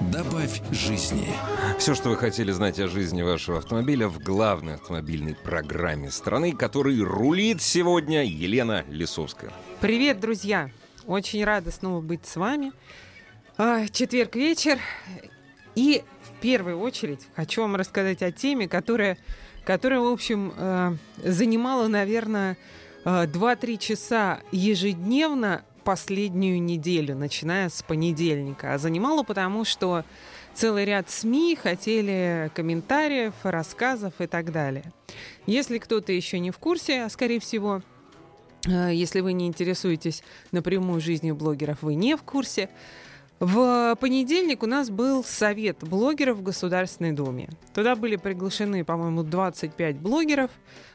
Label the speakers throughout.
Speaker 1: Добавь жизни.
Speaker 2: Все, что вы хотели знать о жизни вашего автомобиля в главной автомобильной программе страны, который рулит сегодня Елена Лисовская.
Speaker 3: Привет, друзья! Очень рада снова быть с вами. А, четверг вечер. И в первую очередь хочу вам рассказать о теме, которая, которая в общем, э, занимала, наверное, 2-3 часа ежедневно последнюю неделю, начиная с понедельника. А занимала потому, что целый ряд СМИ хотели комментариев, рассказов и так далее. Если кто-то еще не в курсе, а скорее всего, э, если вы не интересуетесь напрямую жизнью блогеров, вы не в курсе, в понедельник у нас был совет блогеров в Государственной Думе. Туда были приглашены, по-моему, 25 блогеров,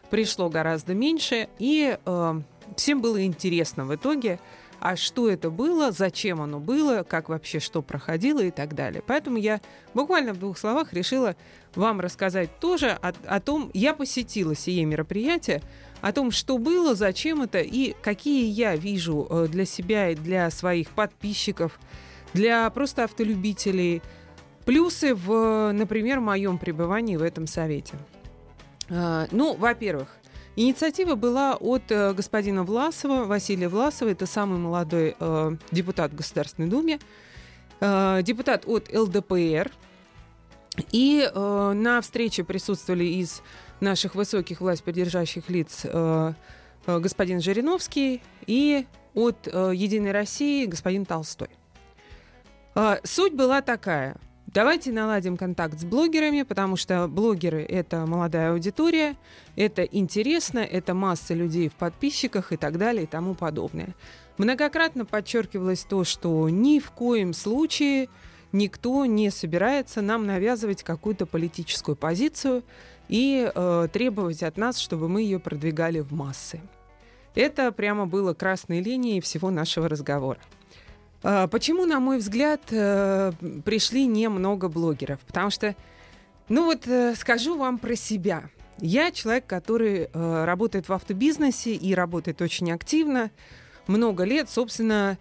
Speaker 3: пришло гораздо меньше, и э, всем было интересно в итоге, а что это было, зачем оно было, как вообще что проходило и так далее. Поэтому я буквально в двух словах решила вам рассказать тоже о, о том, я посетила сие мероприятие, о том, что было, зачем это и какие я вижу э, для себя и для своих подписчиков, для просто автолюбителей плюсы в, например, моем пребывании в этом совете. А, ну, во-первых, Инициатива была от э, господина Власова, Василия Власова, это самый молодой э, депутат в Государственной Думе, э, депутат от ЛДПР. И на встрече присутствовали из наших высоких власть поддержащих лиц господин Жириновский и от «Единой России» господин Толстой. Суть была такая – Давайте наладим контакт с блогерами, потому что блогеры — это молодая аудитория, это интересно, это масса людей в подписчиках и так далее и тому подобное. Многократно подчеркивалось то, что ни в коем случае никто не собирается нам навязывать какую-то политическую позицию и э, требовать от нас, чтобы мы ее продвигали в массы. Это прямо было красной линией всего нашего разговора. А, почему, на мой взгляд, э, пришли немного блогеров? Потому что, ну вот э, скажу вам про себя. Я человек, который э, работает в автобизнесе и работает очень активно, много лет, собственно,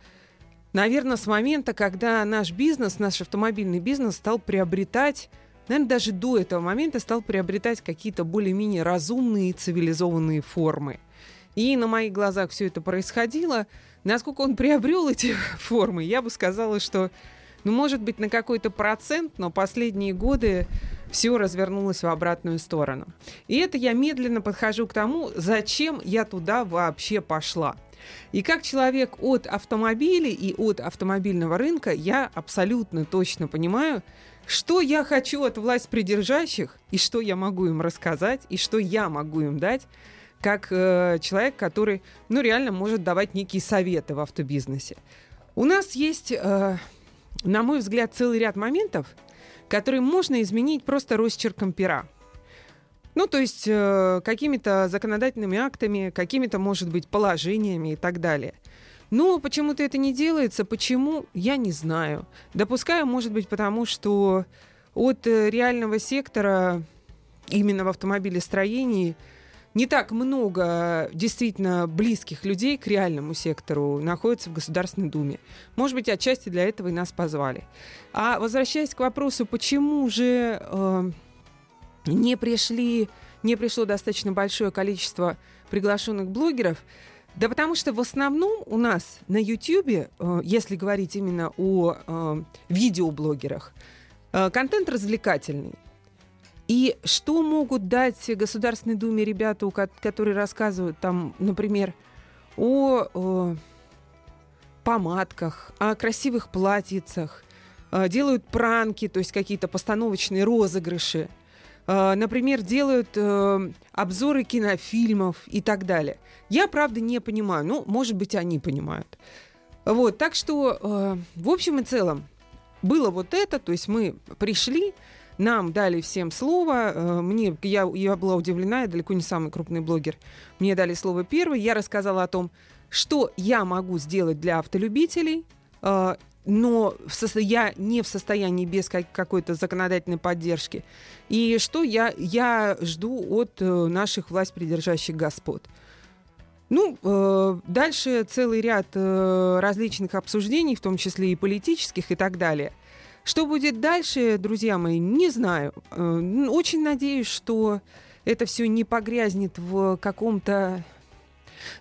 Speaker 3: наверное, с момента, когда наш бизнес, наш автомобильный бизнес стал приобретать, наверное, даже до этого момента стал приобретать какие-то более-менее разумные цивилизованные формы. И на моих глазах все это происходило – Насколько он приобрел эти формы, я бы сказала, что, ну, может быть, на какой-то процент, но последние годы все развернулось в обратную сторону. И это я медленно подхожу к тому, зачем я туда вообще пошла. И как человек от автомобилей и от автомобильного рынка, я абсолютно точно понимаю, что я хочу от власть придержащих, и что я могу им рассказать, и что я могу им дать, как э, человек, который, ну, реально может давать некие советы в автобизнесе. У нас есть, э, на мой взгляд, целый ряд моментов, которые можно изменить просто росчерком пера. Ну, то есть э, какими-то законодательными актами, какими-то, может быть, положениями и так далее. Но почему-то это не делается. Почему? Я не знаю. Допускаю, может быть, потому что от э, реального сектора именно в автомобилестроении – не так много действительно близких людей к реальному сектору находится в Государственной Думе. Может быть, отчасти для этого и нас позвали. А возвращаясь к вопросу, почему же э, не пришли, не пришло достаточно большое количество приглашенных блогеров, да потому что в основном у нас на YouTube, э, если говорить именно о э, видеоблогерах, э, контент развлекательный. И что могут дать Государственной Думе ребята, которые рассказывают там, например, о, о помадках, о красивых платьицах, э, делают пранки, то есть какие-то постановочные розыгрыши, э, например, делают э, обзоры кинофильмов и так далее. Я, правда, не понимаю. Ну, может быть, они понимают. Вот, так что, в общем и целом, было вот это, то есть мы пришли, нам дали всем слово. Э, мне, я, я была удивлена, я далеко не самый крупный блогер. Мне дали слово первый. Я рассказала о том, что я могу сделать для автолюбителей, э, но в я не в состоянии без какой-то законодательной поддержки. И что я, я жду от э, наших власть придержащих господ. Ну, э, дальше целый ряд э, различных обсуждений, в том числе и политических и так далее. Что будет дальше, друзья мои, не знаю. Э, очень надеюсь, что это все не погрязнет в каком-то,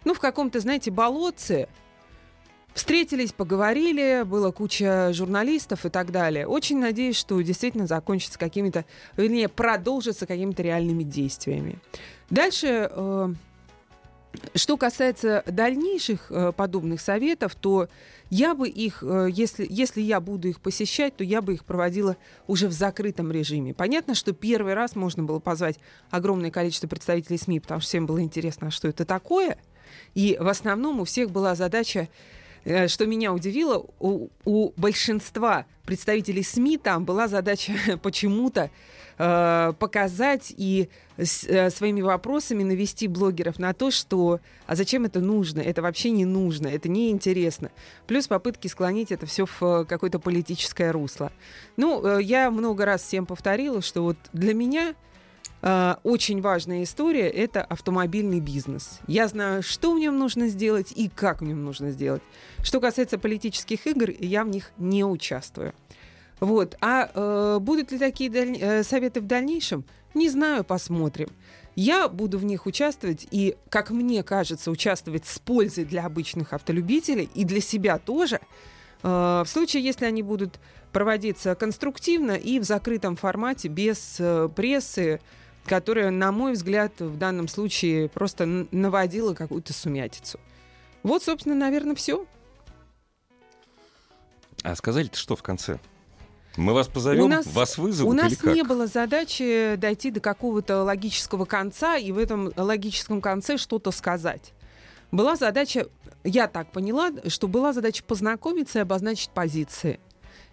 Speaker 3: ну, в каком-то, знаете, болотце, Встретились, поговорили, было куча журналистов и так далее. Очень надеюсь, что действительно закончится какими-то, вернее, продолжится какими-то реальными действиями. Дальше, э, что касается дальнейших э, подобных советов, то я бы их, э, если, если я буду их посещать, то я бы их проводила уже в закрытом режиме. Понятно, что первый раз можно было позвать огромное количество представителей СМИ, потому что всем было интересно, а что это такое. И в основном у всех была задача что меня удивило, у, у большинства представителей СМИ там была задача почему-то э, показать и с, э, своими вопросами навести блогеров на то, что а зачем это нужно, это вообще не нужно, это неинтересно. Плюс попытки склонить это все в э, какое-то политическое русло. Ну, э, я много раз всем повторила, что вот для меня э, очень важная история – это автомобильный бизнес. Я знаю, что в нем нужно сделать и как в нем нужно сделать. Что касается политических игр, я в них не участвую. Вот. А э, будут ли такие даль... э, советы в дальнейшем? Не знаю, посмотрим. Я буду в них участвовать и, как мне кажется, участвовать с пользой для обычных автолюбителей и для себя тоже, э, в случае, если они будут проводиться конструктивно и в закрытом формате, без э, прессы, которая, на мой взгляд, в данном случае просто наводила какую-то сумятицу. Вот, собственно, наверное, все.
Speaker 2: А сказали-то что в конце? Мы вас позовем, у нас, вас вызовут
Speaker 3: У нас не было задачи дойти до какого-то логического конца и в этом логическом конце что-то сказать. Была задача, я так поняла, что была задача познакомиться и обозначить позиции.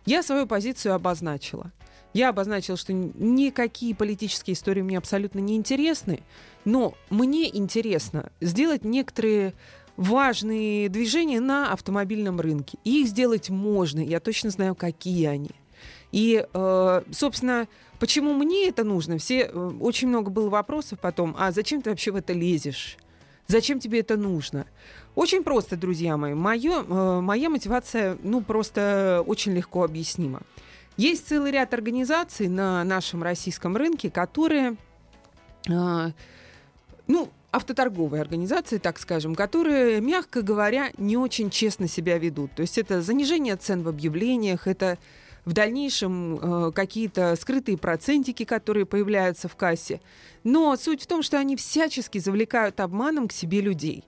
Speaker 3: Я свою позицию обозначила. Я обозначила, что никакие политические истории мне абсолютно не интересны, но мне интересно сделать некоторые важные движения на автомобильном рынке. И их сделать можно. Я точно знаю, какие они. И, э, собственно, почему мне это нужно? Все, э, очень много было вопросов потом. А зачем ты вообще в это лезешь? Зачем тебе это нужно? Очень просто, друзья мои. Моё, э, моя мотивация, ну, просто очень легко объяснима. Есть целый ряд организаций на нашем российском рынке, которые, э, ну, автоторговые организации, так скажем, которые, мягко говоря, не очень честно себя ведут. То есть это занижение цен в объявлениях, это в дальнейшем э, какие-то скрытые процентики, которые появляются в кассе. Но суть в том, что они всячески завлекают обманом к себе людей.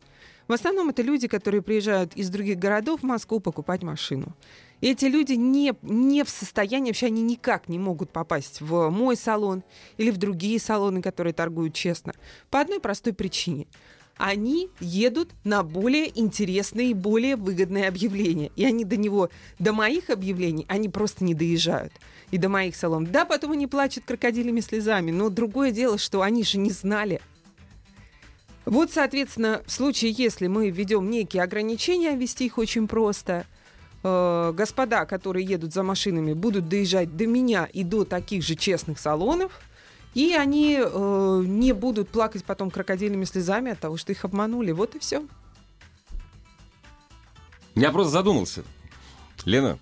Speaker 3: В основном это люди, которые приезжают из других городов в Москву покупать машину. Эти люди не, не в состоянии, вообще они никак не могут попасть в мой салон или в другие салоны, которые торгуют честно. По одной простой причине они едут на более интересные и более выгодные объявления. И они до него, до моих объявлений, они просто не доезжают. И до моих салонов. Да, потом они плачут крокодилями слезами, но другое дело, что они же не знали. Вот, соответственно, в случае, если мы введем некие ограничения, ввести их очень просто – э, господа, которые едут за машинами, будут доезжать до меня и до таких же честных салонов, и они э, не будут плакать потом крокодильными слезами от того, что их обманули. Вот и все.
Speaker 2: Я просто задумался. Лена,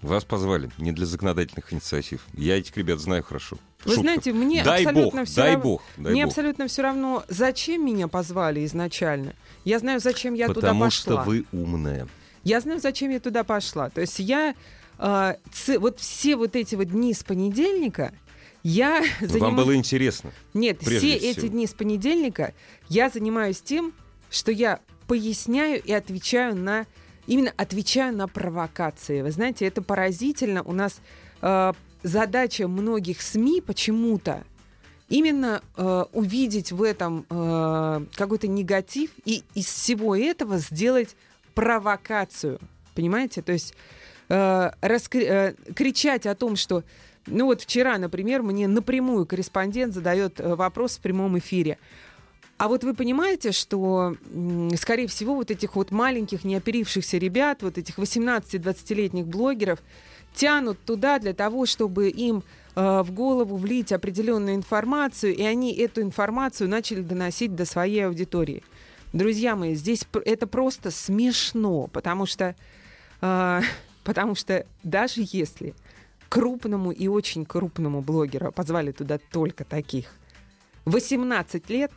Speaker 2: вас позвали не для законодательных инициатив. Я этих ребят знаю хорошо.
Speaker 3: Вы Шутка. знаете, мне
Speaker 2: дай
Speaker 3: абсолютно
Speaker 2: бог,
Speaker 3: все
Speaker 2: дай
Speaker 3: рав...
Speaker 2: бог, дай
Speaker 3: мне
Speaker 2: бог.
Speaker 3: абсолютно все равно, зачем меня позвали изначально. Я знаю, зачем я
Speaker 2: Потому
Speaker 3: туда пошла.
Speaker 2: Потому что вы умная.
Speaker 3: Я знаю, зачем я туда пошла. То есть я э, ц... вот все вот эти вот дни с понедельника я
Speaker 2: занимаюсь... Вам было интересно?
Speaker 3: Нет, все всего. эти дни с понедельника я занимаюсь тем, что я поясняю и отвечаю на именно отвечаю на провокации. Вы знаете, это поразительно. У нас э, задача многих СМИ почему-то именно э, увидеть в этом э, какой-то негатив и из всего этого сделать провокацию. Понимаете? То есть э, раскри- э, кричать о том, что Ну вот вчера, например, мне напрямую корреспондент задает э, вопрос в прямом эфире. А вот вы понимаете, что, скорее всего, вот этих вот маленьких, неоперившихся ребят, вот этих 18-20-летних блогеров, тянут туда для того, чтобы им э, в голову влить определенную информацию, и они эту информацию начали доносить до своей аудитории. Друзья мои, здесь это просто смешно, потому что, э, потому что даже если крупному и очень крупному блогеру позвали туда только таких, 18 лет,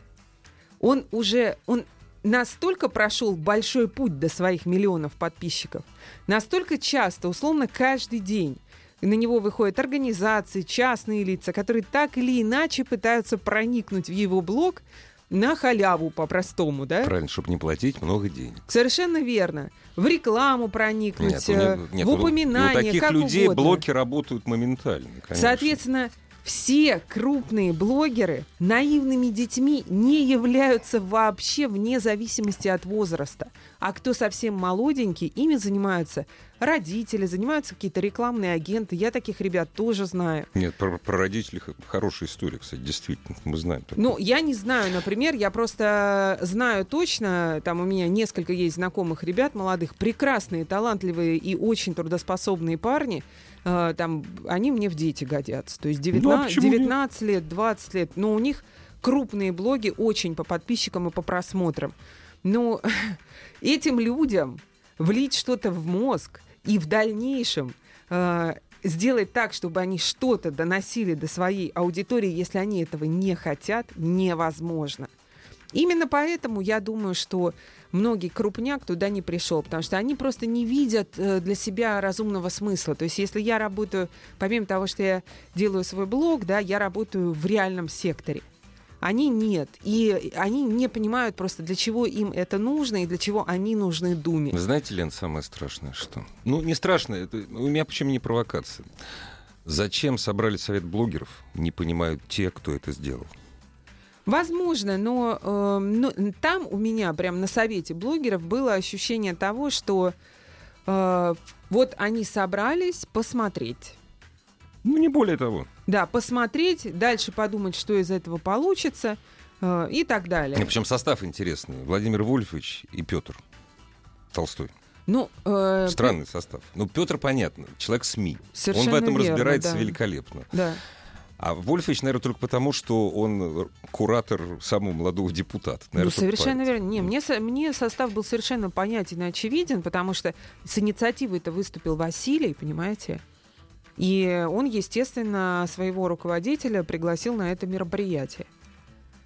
Speaker 3: он уже, он настолько прошел большой путь до своих миллионов подписчиков, настолько часто, условно, каждый день на него выходят организации, частные лица, которые так или иначе пытаются проникнуть в его блог на халяву по-простому, да?
Speaker 2: Правильно, чтобы не платить много денег.
Speaker 3: Совершенно верно. В рекламу проникнуть, нет, ну, нет, в упоминание,
Speaker 2: у таких
Speaker 3: как
Speaker 2: людей
Speaker 3: угодно.
Speaker 2: блоки работают моментально. Конечно.
Speaker 3: Соответственно, все крупные блогеры наивными детьми не являются вообще вне зависимости от возраста. А кто совсем молоденький, ими занимаются родители, занимаются какие-то рекламные агенты. Я таких ребят тоже знаю.
Speaker 2: Нет, про, про родителей хорошая история, кстати, действительно, мы знаем.
Speaker 3: Такое. Ну, я не знаю, например, я просто знаю точно, там у меня несколько есть знакомых ребят молодых, прекрасные, талантливые и очень трудоспособные парни, э, там, они мне в дети годятся. То есть 19, да, 19 лет, 20 лет, но у них крупные блоги очень по подписчикам и по просмотрам. Но этим людям влить что-то в мозг, и в дальнейшем э, сделать так, чтобы они что-то доносили до своей аудитории, если они этого не хотят, невозможно. Именно поэтому я думаю, что многие крупняк туда не пришел, потому что они просто не видят э, для себя разумного смысла. То есть, если я работаю, помимо того, что я делаю свой блог, да, я работаю в реальном секторе они нет. И они не понимают просто, для чего им это нужно и для чего они нужны Думе.
Speaker 2: Знаете, Лен, самое страшное что? Ну, не страшно, это, у меня почему не провокация. Зачем собрали совет блогеров, не понимают те, кто это сделал.
Speaker 3: Возможно, но, э, но там у меня прям на совете блогеров было ощущение того, что э, вот они собрались посмотреть
Speaker 2: ну, не более того.
Speaker 3: Да, посмотреть, дальше подумать, что из этого получится э, и так далее.
Speaker 2: Причем состав интересный. Владимир Вольфович и Петр Толстой.
Speaker 3: Ну, э,
Speaker 2: Странный состав. Ну, Петр, понятно, человек СМИ.
Speaker 3: Совершенно
Speaker 2: Он в этом
Speaker 3: верно,
Speaker 2: разбирается
Speaker 3: да.
Speaker 2: великолепно.
Speaker 3: Да.
Speaker 2: А Вольфович, наверное, только потому, что он куратор самого молодого депутата. Наверное,
Speaker 3: ну, совершенно верно. Не, мне, мне состав был совершенно понятен и очевиден, потому что с инициативой это выступил Василий, понимаете? И он, естественно, своего руководителя пригласил на это мероприятие.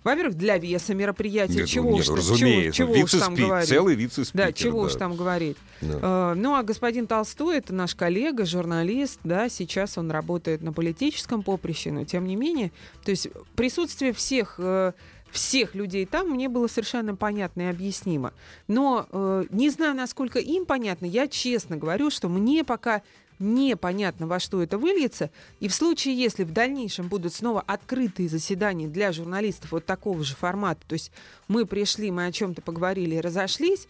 Speaker 3: Во-первых, для веса мероприятия.
Speaker 2: Нет,
Speaker 3: чего
Speaker 2: нет,
Speaker 3: уж,
Speaker 2: разумеется.
Speaker 3: чего, чего уж там говорить.
Speaker 2: Целый вице-спикер.
Speaker 3: Да, чего
Speaker 2: да.
Speaker 3: уж там говорить.
Speaker 2: Да.
Speaker 3: Uh, ну, а господин Толстой, это наш коллега, журналист, да, сейчас он работает на политическом поприще, но тем не менее, то есть присутствие всех uh, всех людей там мне было совершенно понятно и объяснимо. Но э, не знаю, насколько им понятно, я честно говорю, что мне пока непонятно, во что это выльется. И в случае, если в дальнейшем будут снова открытые заседания для журналистов вот такого же формата, то есть мы пришли, мы о чем-то поговорили и разошлись,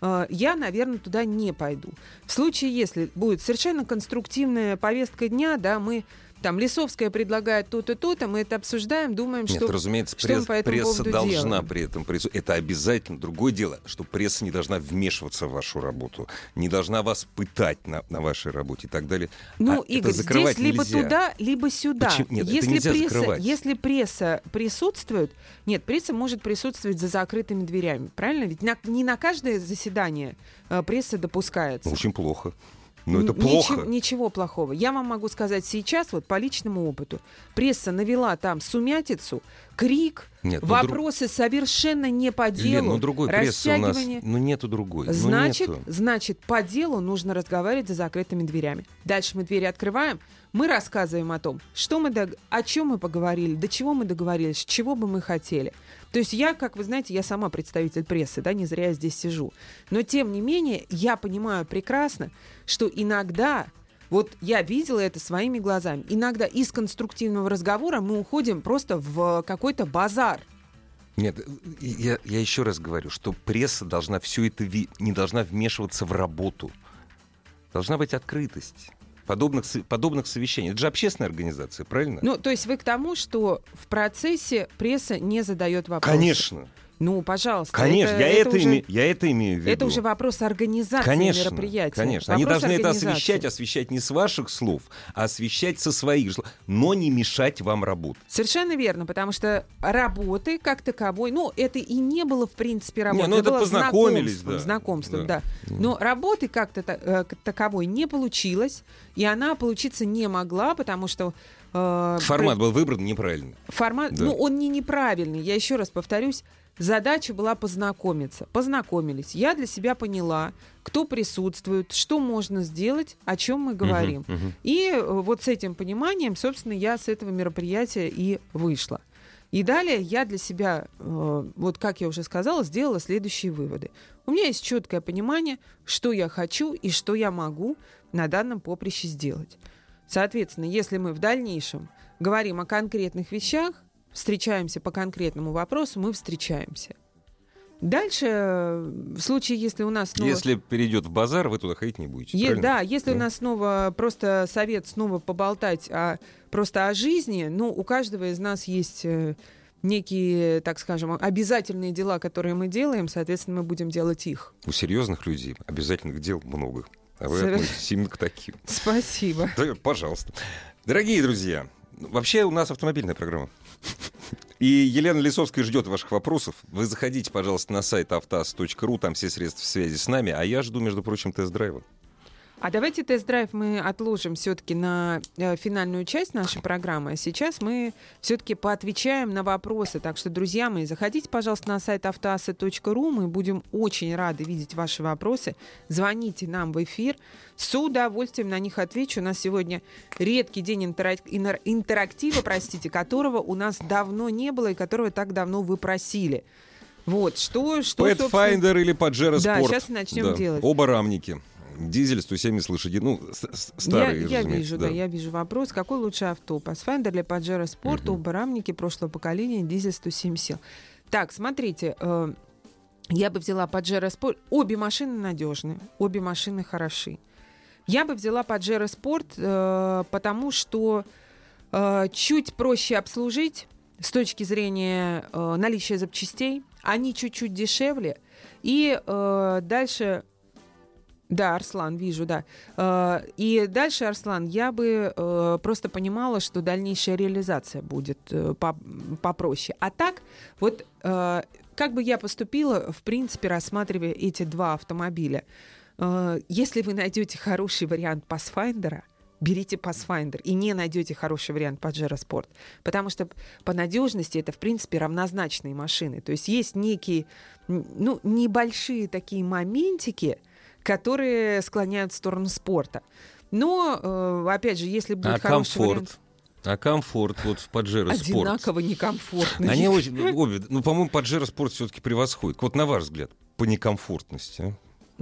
Speaker 3: э, я, наверное, туда не пойду. В случае, если будет совершенно конструктивная повестка дня, да, мы там Лисовская предлагает то-то, то-то, мы это обсуждаем, думаем,
Speaker 2: Нет,
Speaker 3: что,
Speaker 2: разумеется,
Speaker 3: что
Speaker 2: пресс,
Speaker 3: мы по этому
Speaker 2: пресса должна
Speaker 3: делаем.
Speaker 2: при этом присутствовать. Это обязательно. Другое дело, что пресса не должна вмешиваться в вашу работу, не должна вас пытать на, на вашей работе и так далее.
Speaker 3: Ну,
Speaker 2: а
Speaker 3: Игорь,
Speaker 2: это
Speaker 3: здесь либо
Speaker 2: нельзя.
Speaker 3: туда, либо сюда.
Speaker 2: Почему? Нет, это
Speaker 3: если,
Speaker 2: нельзя
Speaker 3: пресса,
Speaker 2: закрывать.
Speaker 3: если пресса присутствует, нет, пресса может присутствовать за закрытыми дверями, правильно? Ведь на- не на каждое заседание э, пресса допускается.
Speaker 2: Очень плохо. Но это
Speaker 3: Н-
Speaker 2: плохо.
Speaker 3: Ничего, ничего плохого. Я вам могу сказать сейчас, вот по личному опыту, пресса навела там сумятицу, крик,
Speaker 2: Нет, ну, друг-
Speaker 3: вопросы совершенно не по делу.
Speaker 2: Лен, ну другой прессы у нас, ну нету другой. ну,
Speaker 3: Значит,
Speaker 2: нету.
Speaker 3: значит, по делу нужно разговаривать за закрытыми дверями. Дальше мы двери открываем, мы рассказываем о том, что мы дог- о чем мы поговорили, до чего мы договорились, чего бы мы хотели. То есть я, как вы знаете, я сама представитель прессы, да, не зря я здесь сижу. Но тем не менее, я понимаю прекрасно, что иногда вот я видела это своими глазами. Иногда из конструктивного разговора мы уходим просто в какой-то базар.
Speaker 2: Нет, я, я еще раз говорю, что пресса должна все это не должна вмешиваться в работу. Должна быть открытость. Подобных, подобных совещаний. Это же общественная организация, правильно?
Speaker 3: Ну, то есть вы к тому, что в процессе пресса не задает вопросы?
Speaker 2: Конечно.
Speaker 3: Ну, пожалуйста.
Speaker 2: Конечно, я, это
Speaker 3: уже,
Speaker 2: име- я это имею в виду.
Speaker 3: это уже вопрос организации
Speaker 2: Конечно,
Speaker 3: мероприятия.
Speaker 2: конечно. Они
Speaker 3: Вопрос
Speaker 2: должны это освещать, освещать не с ваших слов, а освещать со своих слов, но не мешать вам работать.
Speaker 3: Совершенно верно, потому что работы как таковой, ну, это и не было, в принципе, работы.
Speaker 2: ну, это
Speaker 3: было
Speaker 2: познакомились,
Speaker 3: знакомством,
Speaker 2: да.
Speaker 3: знакомством,
Speaker 2: Да.
Speaker 3: да. Но работы как-то э, таковой не получилось, и она получиться не могла, потому что... э,
Speaker 2: Формат был выбран неправильно.
Speaker 3: формат,
Speaker 2: Да.
Speaker 3: ну, он не неправильный. Я еще раз повторюсь, задача была познакомиться. Познакомились. Я для себя поняла, кто присутствует, что можно сделать, о чем мы говорим.
Speaker 2: Мгм, мгм.
Speaker 3: И э, вот с этим пониманием, собственно, я с этого мероприятия и вышла. И далее я для себя, э, вот как я уже сказала, сделала следующие выводы. У меня есть четкое понимание, что я хочу и что я могу на данном поприще сделать. Соответственно, если мы в дальнейшем говорим о конкретных вещах, встречаемся по конкретному вопросу, мы встречаемся. Дальше, э, в случае, если у нас снова...
Speaker 2: Если перейдет в базар, вы туда ходить не будете.
Speaker 3: Е-
Speaker 2: правильно?
Speaker 3: да, если у
Speaker 2: Да.
Speaker 3: нас снова просто совет снова поболтать о, просто о жизни, ну, у каждого из нас есть э, некие, так скажем, обязательные дела, которые мы делаем, соответственно, мы будем делать их.
Speaker 2: У серьезных людей обязательных дел много. А вы
Speaker 3: Совер-
Speaker 2: относитесь именно к таким.
Speaker 3: Спасибо.
Speaker 2: Да, пожалуйста. Дорогие друзья, вообще у нас автомобильная программа. И Елена Лисовская ждет ваших вопросов. Вы заходите, пожалуйста, на сайт автоаз.ру, там все средства связи с нами. А я жду, между прочим, тест-драйва.
Speaker 3: А давайте тест-драйв мы отложим все-таки на э, финальную часть нашей программы. А сейчас мы все-таки поотвечаем на вопросы. Так что, друзья мои, заходите, пожалуйста, на сайт автоаса.ру. Мы будем очень рады видеть ваши вопросы. Звоните нам в эфир. С удовольствием на них отвечу. У нас сегодня редкий день интерак- интерактива, простите, которого у нас давно не было и которого так давно вы просили. Вот, что, что собственно-
Speaker 2: Pathfinder или Pajero
Speaker 3: Да,
Speaker 2: Sport.
Speaker 3: щас и начнем делать.
Speaker 2: Оба рамники. Дизель 170 лошадей. Ну, с- с- старые,
Speaker 3: я, я вижу, да. я вижу вопрос. Какой лучше авто? Pathfinder или Pajero Sport?
Speaker 2: Мгм.
Speaker 3: Оба рамники прошлого поколения, дизель 107 сил. Так, смотрите, э, я бы взяла Pajero Sport. Обе машины надежны, обе машины хороши. Я бы взяла Pajero Sport, э, потому что э, чуть проще обслужить с точки зрения э, наличия запчастей. Они чуть-чуть дешевле. И э, дальше да, Арслан, вижу, да. Э, И дальше, Арслан, я бы э, просто понимала, что дальнейшая реализация будет э, по- попроще. А так, вот как бы я поступила, в принципе, рассматривая эти два автомобиля. Если вы найдете хороший вариант Pathfinder, берите Pathfinder и не найдете хороший вариант Pajero Sport. Потому что по надежности это, в принципе, равнозначные машины. То есть есть некие, ну, небольшие такие моментики, которые склоняют в сторону спорта. Но, э, опять же, если будет
Speaker 2: А
Speaker 3: хороший вариант...
Speaker 2: комфорт? А комфорт вот в Pajero Sport?
Speaker 3: Одинаково некомфортно.
Speaker 2: Они очень, ну, обе, ну, по-моему, Pajero Sport все-таки превосходит. Вот на ваш взгляд, по некомфортности, а?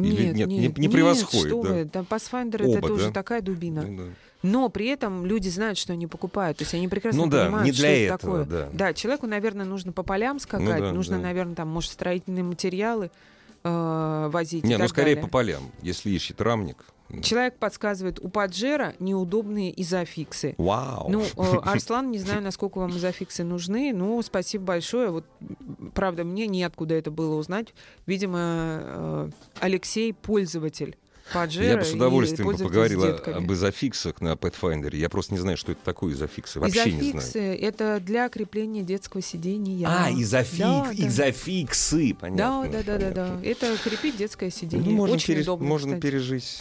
Speaker 2: Или нет, не- не превосходит,
Speaker 3: что
Speaker 2: да?
Speaker 3: вы, там Pathfinder
Speaker 2: Оба,
Speaker 3: это тоже
Speaker 2: да?
Speaker 3: такая дубина.
Speaker 2: Ну, да.
Speaker 3: Но при этом люди знают, что они покупают. То есть они прекрасно
Speaker 2: Ну да,
Speaker 3: понимают,
Speaker 2: не
Speaker 3: что
Speaker 2: для
Speaker 3: это
Speaker 2: этого,
Speaker 3: такое.
Speaker 2: да.
Speaker 3: человеку, наверное, нужно по полям скакать,
Speaker 2: да,
Speaker 3: нужно,
Speaker 2: да.
Speaker 3: наверное, там, может, строительные материалы э, возить.
Speaker 2: Не, ну скорее
Speaker 3: далее.
Speaker 2: по полям, если ищет рамник.
Speaker 3: Человек подсказывает, у Паджера неудобные изофиксы.
Speaker 2: Вау!
Speaker 3: Ну, э, Арслан, не знаю, насколько вам изофиксы нужны, но спасибо большое. Вот, правда, мне неоткуда это было узнать. Видимо, э, Алексей пользователь Паджера.
Speaker 2: Я бы с удовольствием бы
Speaker 3: пользователь с
Speaker 2: поговорил о-
Speaker 3: детками.
Speaker 2: об изофиксах на Pathfinder. Я просто не знаю, что это такое изофиксы. Вообще не знаю.
Speaker 3: Изофиксы — это для крепления детского сидения.
Speaker 2: А, изофик,
Speaker 3: Да, да.
Speaker 2: изофиксы,
Speaker 3: Да,
Speaker 2: понятно.
Speaker 3: да, да, да, да.
Speaker 2: понятно.
Speaker 3: Это крепить детское сиденье.
Speaker 2: Ну, можно,
Speaker 3: Очень
Speaker 2: пере-
Speaker 3: удобно,
Speaker 2: можно
Speaker 3: кстати.
Speaker 2: пережить.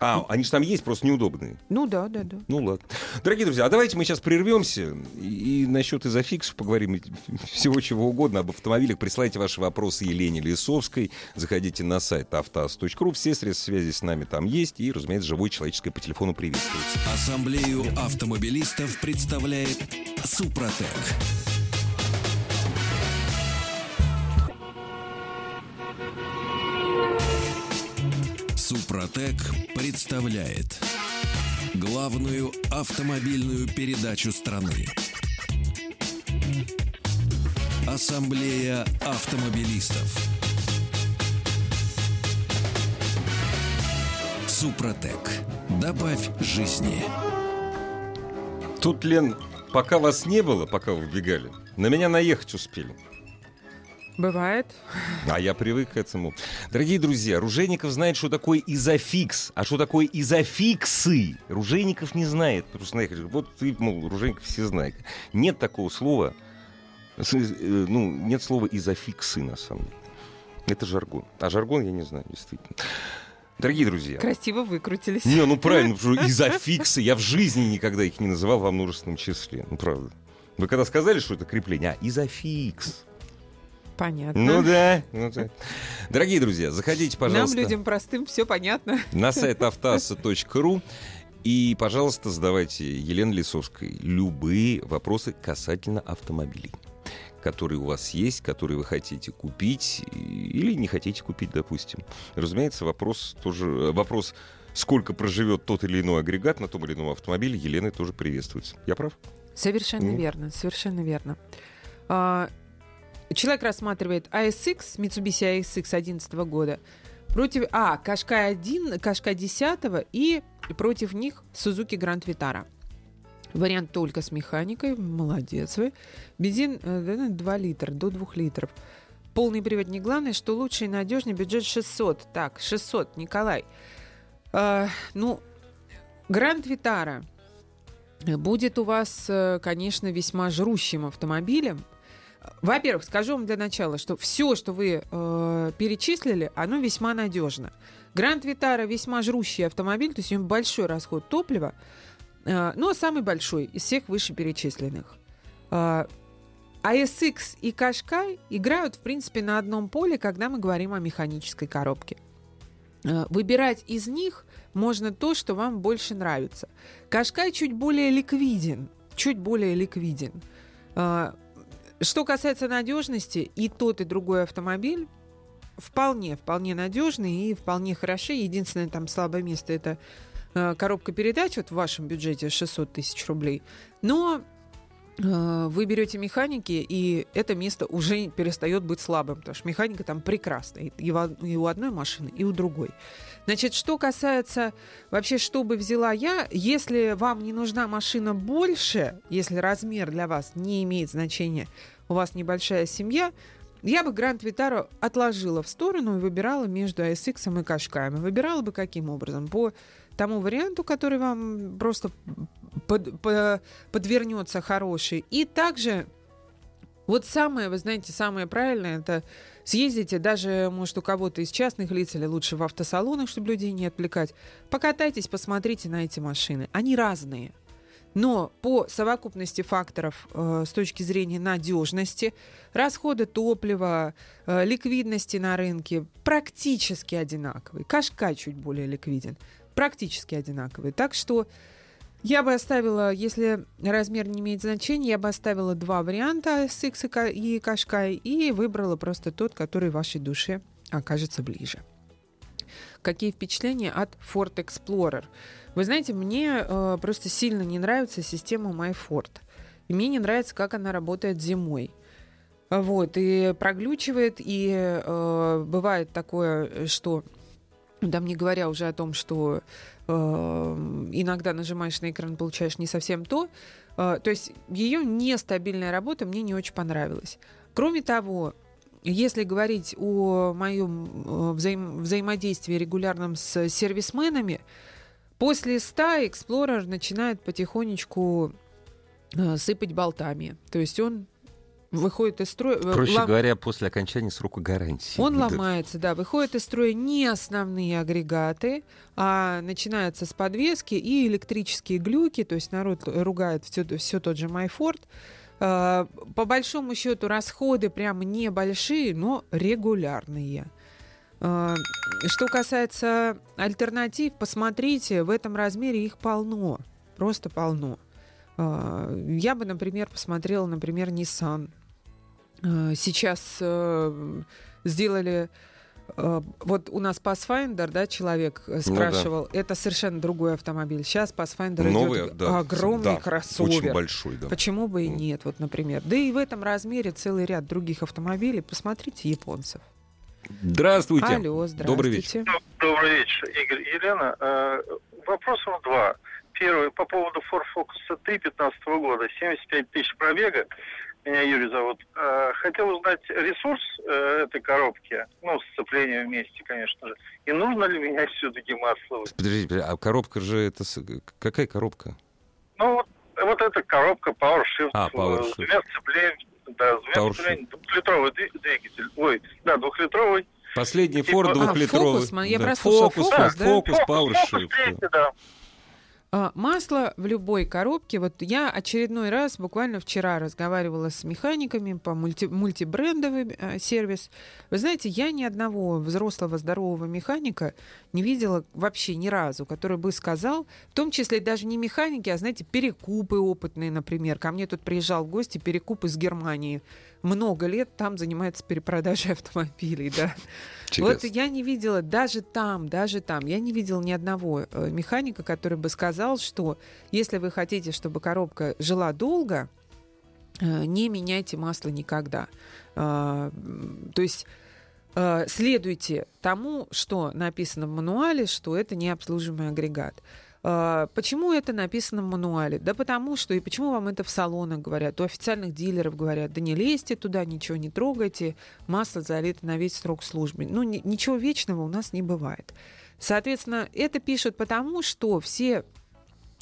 Speaker 2: А, они же там есть, просто неудобные.
Speaker 3: Ну да, да, да.
Speaker 2: Ну ладно. Дорогие друзья, а давайте мы сейчас прервемся и, насчет изофиксов поговорим всего чего угодно об автомобилях. Присылайте ваши вопросы Елене Лисовской. Заходите на сайт автоаз.ру. Все средства связи с нами там есть. И, разумеется, живое человеческое по телефону приветствуется.
Speaker 1: Ассамблею автомобилистов представляет Супротек. Супротек представляет главную автомобильную передачу страны. Ассамблея автомобилистов. Супротек. Добавь жизни.
Speaker 2: Тут, Лен, пока вас не было, пока вы вбегали, на меня наехать успели.
Speaker 3: Бывает.
Speaker 2: А я привык к этому. Дорогие друзья, Ружейников знает, что такое изофикс. А что такое изофиксы? Ружейников не знает. Потому что, знаете, вот ты, мол, Ружейников все знает. Нет такого слова. э, Ну, нет слова изофиксы, на самом деле. Это жаргон. А жаргон я не знаю, действительно. Дорогие друзья.
Speaker 3: Красиво выкрутились.
Speaker 2: Не, ну правильно, изофиксы, я в жизни никогда их не называл во множественном числе. Ну, правда. Вы когда сказали, что это крепление, а, изофикс.
Speaker 3: Понятно.
Speaker 2: Ну да, ну да. Дорогие друзья, заходите,
Speaker 3: Нам,
Speaker 2: пожалуйста,
Speaker 3: людям простым, все понятно.
Speaker 2: на сайт автоаса.ру и, пожалуйста, задавайте Елене Лисовской любые вопросы касательно автомобилей которые у вас есть, которые вы хотите купить или не хотите купить, допустим. Разумеется, вопрос тоже вопрос, сколько проживет тот или иной агрегат на том или ином автомобиле, Еленой тоже приветствуется. Я прав?
Speaker 3: Совершенно
Speaker 2: Ну.
Speaker 3: верно, совершенно верно. А, человек рассматривает ASX, Mitsubishi ASX 2011 года, против, а, Кашка 1, Кашка 10 и против них Suzuki Grand Vitara. Вариант только с механикой, молодец вы. Бензин э, да, 2 литра, до 2 литров. Полный привод не главное, что лучше и надежнее, бюджет 600. Так, 600, Николай. А, ну, Гранд Витара будет у вас, э, конечно, весьма жрущим автомобилем. Во-первых, скажу вам для начала, что все, что вы э, перечислили, оно весьма надежно. Гранд Витара весьма жрущий автомобиль, то есть у него большой расход топлива, э, но самый большой из всех вышеперечисленных. ASX и Кашкай играют, в принципе, на одном поле, когда мы говорим о механической коробке. Выбирать из них можно то, что вам больше нравится. Кашкай чуть более ликвиден. Чуть более ликвиден. А, Что касается надежности, и тот, и другой автомобиль вполне, вполне надежный и вполне хороши. Единственное там слабое место это коробка передач вот в вашем бюджете 600 тысяч рублей. Но э, вы берете механики, и это место уже перестает быть слабым, потому что механика там прекрасная и у одной машины, и у другой. Значит, что касается вообще, что бы взяла я, если вам не нужна машина больше, если размер для вас не имеет значения, у вас небольшая семья, я бы Гранд Витару отложила в сторону и выбирала между ASX и Кашкаем. Выбирала бы каким образом? По тому варианту, который вам просто под- по- подвернется хороший. И также вот самое, вы знаете, самое правильное, это съездите, даже, может, у кого-то из частных лиц или лучше в автосалонах, чтобы людей не отвлекать, покатайтесь, посмотрите на эти машины. Они разные. Но по совокупности факторов э, с точки зрения надежности, расхода топлива, э, ликвидности на рынке практически одинаковые. Кашка чуть более ликвиден. Практически одинаковые. Так что я бы оставила, если размер не имеет значения, я бы оставила два варианта и Ка- и Кашкай и выбрала просто тот, который вашей душе окажется ближе. Какие впечатления от Ford Explorer? Вы знаете, мне э, просто сильно не нравится система MyFord. И мне не нравится, как она работает зимой. Вот, и проглючивает, и э, бывает такое, что, там не говоря уже о том, что э, иногда нажимаешь на экран, получаешь не совсем то. Э, то есть ее нестабильная работа мне не очень понравилась. Кроме того, если говорить о моем э, взаим- взаимодействии регулярном с сервисменами, после 100 Explorer начинает потихонечку э, сыпать болтами. То есть он выходит из строя... э,
Speaker 2: Проще
Speaker 3: лом-
Speaker 2: говоря, после окончания срока гарантии.
Speaker 3: он
Speaker 2: Да.
Speaker 3: ломается, да, выходит из строя не основные агрегаты, а начинается с подвески и электрические глюки, то есть народ ругает все, все тот же MyFord. А, По большому счету расходы прямо небольшие, но регулярные. А, Что касается альтернатив, посмотрите, в этом размере их полно, просто полно. А, Я бы, например, посмотрела, например, Nissan. А, Сейчас э, сделали э, вот у нас Pathfinder, да, человек э,
Speaker 2: Ну да.
Speaker 3: спрашивал, это совершенно другой автомобиль. Сейчас Pathfinder
Speaker 2: Новый,
Speaker 3: идет
Speaker 2: да,
Speaker 3: огромный
Speaker 2: да,
Speaker 3: кроссовер.
Speaker 2: Очень большой, да.
Speaker 3: Почему бы и нет, вот, например. Да и в этом размере целый ряд других автомобилей. Посмотрите японцев.
Speaker 2: Здравствуйте.
Speaker 3: Алло, здравствуйте.
Speaker 2: Добрый вечер.
Speaker 4: Добрый вечер, Игорь. Елена, э, вопросов два. Первый по поводу Ford Focus 3 15 года, 75 тысяч пробега. Меня Юрий зовут. Э, хотел узнать ресурс э, этой коробки, ну, сцепление вместе, конечно же. И нужно ли менять все-таки масло?
Speaker 2: Подождите, а коробка же это... Какая коробка?
Speaker 4: Ну, вот, вот эта коробка PowerShift.
Speaker 2: А, PowerShift. С
Speaker 4: двумя сцеплениями, да, с двумя сцеплениями. Двухлитровый двигатель. Ой, да, двухлитровый.
Speaker 2: Последний Ford двухлитровый. А,
Speaker 3: фокус, я
Speaker 2: да.
Speaker 3: прослушала.
Speaker 2: Фокус,
Speaker 3: фокус,
Speaker 2: да? фокус, PowerShift.
Speaker 4: Фокус, да.
Speaker 3: А, масло в любой коробке. Вот я очередной раз, буквально вчера, разговаривала с механиками по мульти, мультибрендовый э, сервис. Вы знаете, я ни одного взрослого здорового механика не видела вообще ни разу, который бы сказал, в том числе даже не механики, а, знаете, перекупы опытные, например. Ко мне тут приезжал в гости перекуп из Германии много лет там занимается перепродажей автомобилей, да. Вот я не видела даже там, даже там, я не видела ни одного э, механика, который бы сказал, что если вы хотите, чтобы коробка жила долго, э, не меняйте масло никогда. Э, то есть следуйте тому, что написано в мануале, что это не обслуживаемый агрегат. А, почему это написано в мануале? Да потому что, и почему вам это в салонах говорят, у официальных дилеров говорят, да не лезьте туда, ничего не трогайте, масло залито на весь срок службы. Ну, ни, ничего вечного у нас не бывает. Соответственно, это пишут потому, что все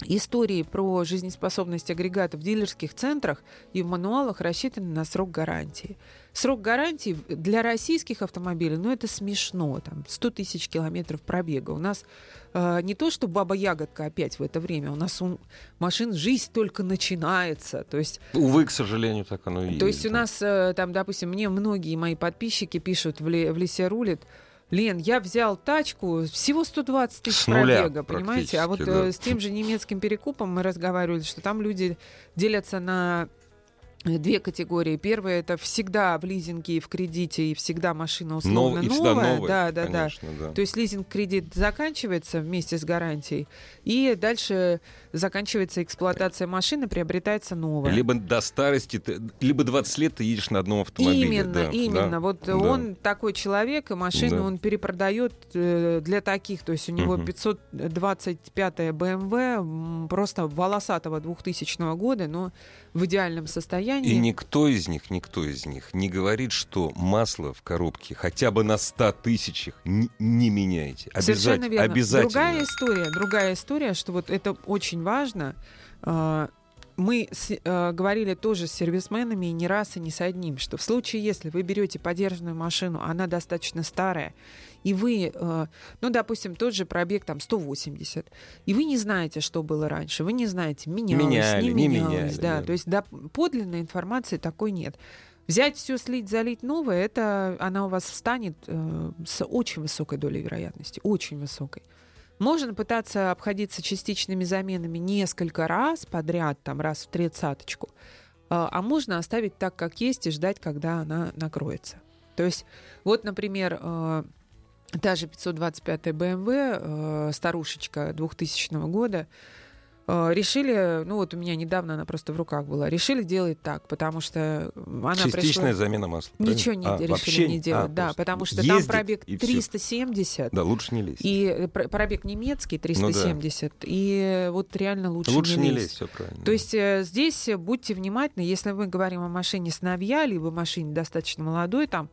Speaker 3: истории про жизнеспособность агрегата в дилерских центрах и в мануалах рассчитаны на срок гарантии. Срок гарантии для российских автомобилей, ну это смешно, там 100 тысяч километров пробега. У нас э, не то, что баба-ягодка опять в это время, у нас у машин жизнь только начинается. То есть,
Speaker 2: Увы, к сожалению, так оно и есть.
Speaker 3: То есть у нас э, там, допустим, мне многие мои подписчики пишут в, в Лисе рулит, Лен, я взял тачку, всего 120 тысяч пробега, понимаете? А вот да. э, с тем же немецким перекупом мы разговаривали, что там люди делятся на две категории. Первая это всегда в лизинге и в кредите, и всегда машина условно
Speaker 2: Нов,
Speaker 3: новая.
Speaker 2: новая.
Speaker 3: Да, да,
Speaker 2: конечно,
Speaker 3: да. То есть лизинг-кредит заканчивается вместе с гарантией, и дальше заканчивается эксплуатация машины, приобретается новая.
Speaker 2: Либо до старости, либо 20 лет ты едешь на одном автомобиле.
Speaker 3: Именно,
Speaker 2: да,
Speaker 3: именно.
Speaker 2: Да,
Speaker 3: вот
Speaker 2: да.
Speaker 3: он такой человек, и машину да. он перепродает э, для таких. То есть у него угу. 525 BMW, просто волосатого 2000 года, но в идеальном состоянии.
Speaker 2: И никто из них, никто из них не говорит, что масло в коробке хотя бы на 100 тысячах не, не меняйте.
Speaker 3: Совершенно верно.
Speaker 2: Обязательно.
Speaker 3: Другая история, другая история, что вот это очень важно. А, мы с, э, говорили тоже с сервисменами и не раз, и не с одним, что в случае, если вы берете подержанную машину, она достаточно старая, и вы, э, ну, допустим, тот же пробег там 180, и вы не знаете, что было раньше, вы не знаете, менялось,
Speaker 2: меняли,
Speaker 3: не менялось,
Speaker 2: не меняли,
Speaker 3: да,
Speaker 2: да.
Speaker 3: то есть да, подлинной информации такой нет. Взять все, слить, залить новое, это она у вас встанет э, с очень высокой долей вероятности, очень высокой. Можно пытаться обходиться частичными заменами несколько раз подряд, там раз в тридцаточку, а, а можно оставить так, как есть, и ждать, когда она накроется. То есть, вот, например, э, та же 525 BMW, э, старушечка 2000 года, решили, ну вот у меня недавно она просто в руках была, решили делать так, потому что она
Speaker 2: Частичная
Speaker 3: пришла...
Speaker 2: замена масла.
Speaker 3: Ничего не
Speaker 2: а,
Speaker 3: решили
Speaker 2: вообще?
Speaker 3: не делать,
Speaker 2: а,
Speaker 3: да, потому что там пробег
Speaker 2: и всё.
Speaker 3: 370.
Speaker 2: Да, лучше не лезть.
Speaker 3: И пр- пробег немецкий 370, и вот реально лучше,
Speaker 2: Ну лучше
Speaker 3: не
Speaker 2: не
Speaker 3: лезть.
Speaker 2: лезть, все правильно.
Speaker 3: То есть э, здесь э, будьте внимательны, если мы говорим о машине сыновья, либо машине достаточно молодой, там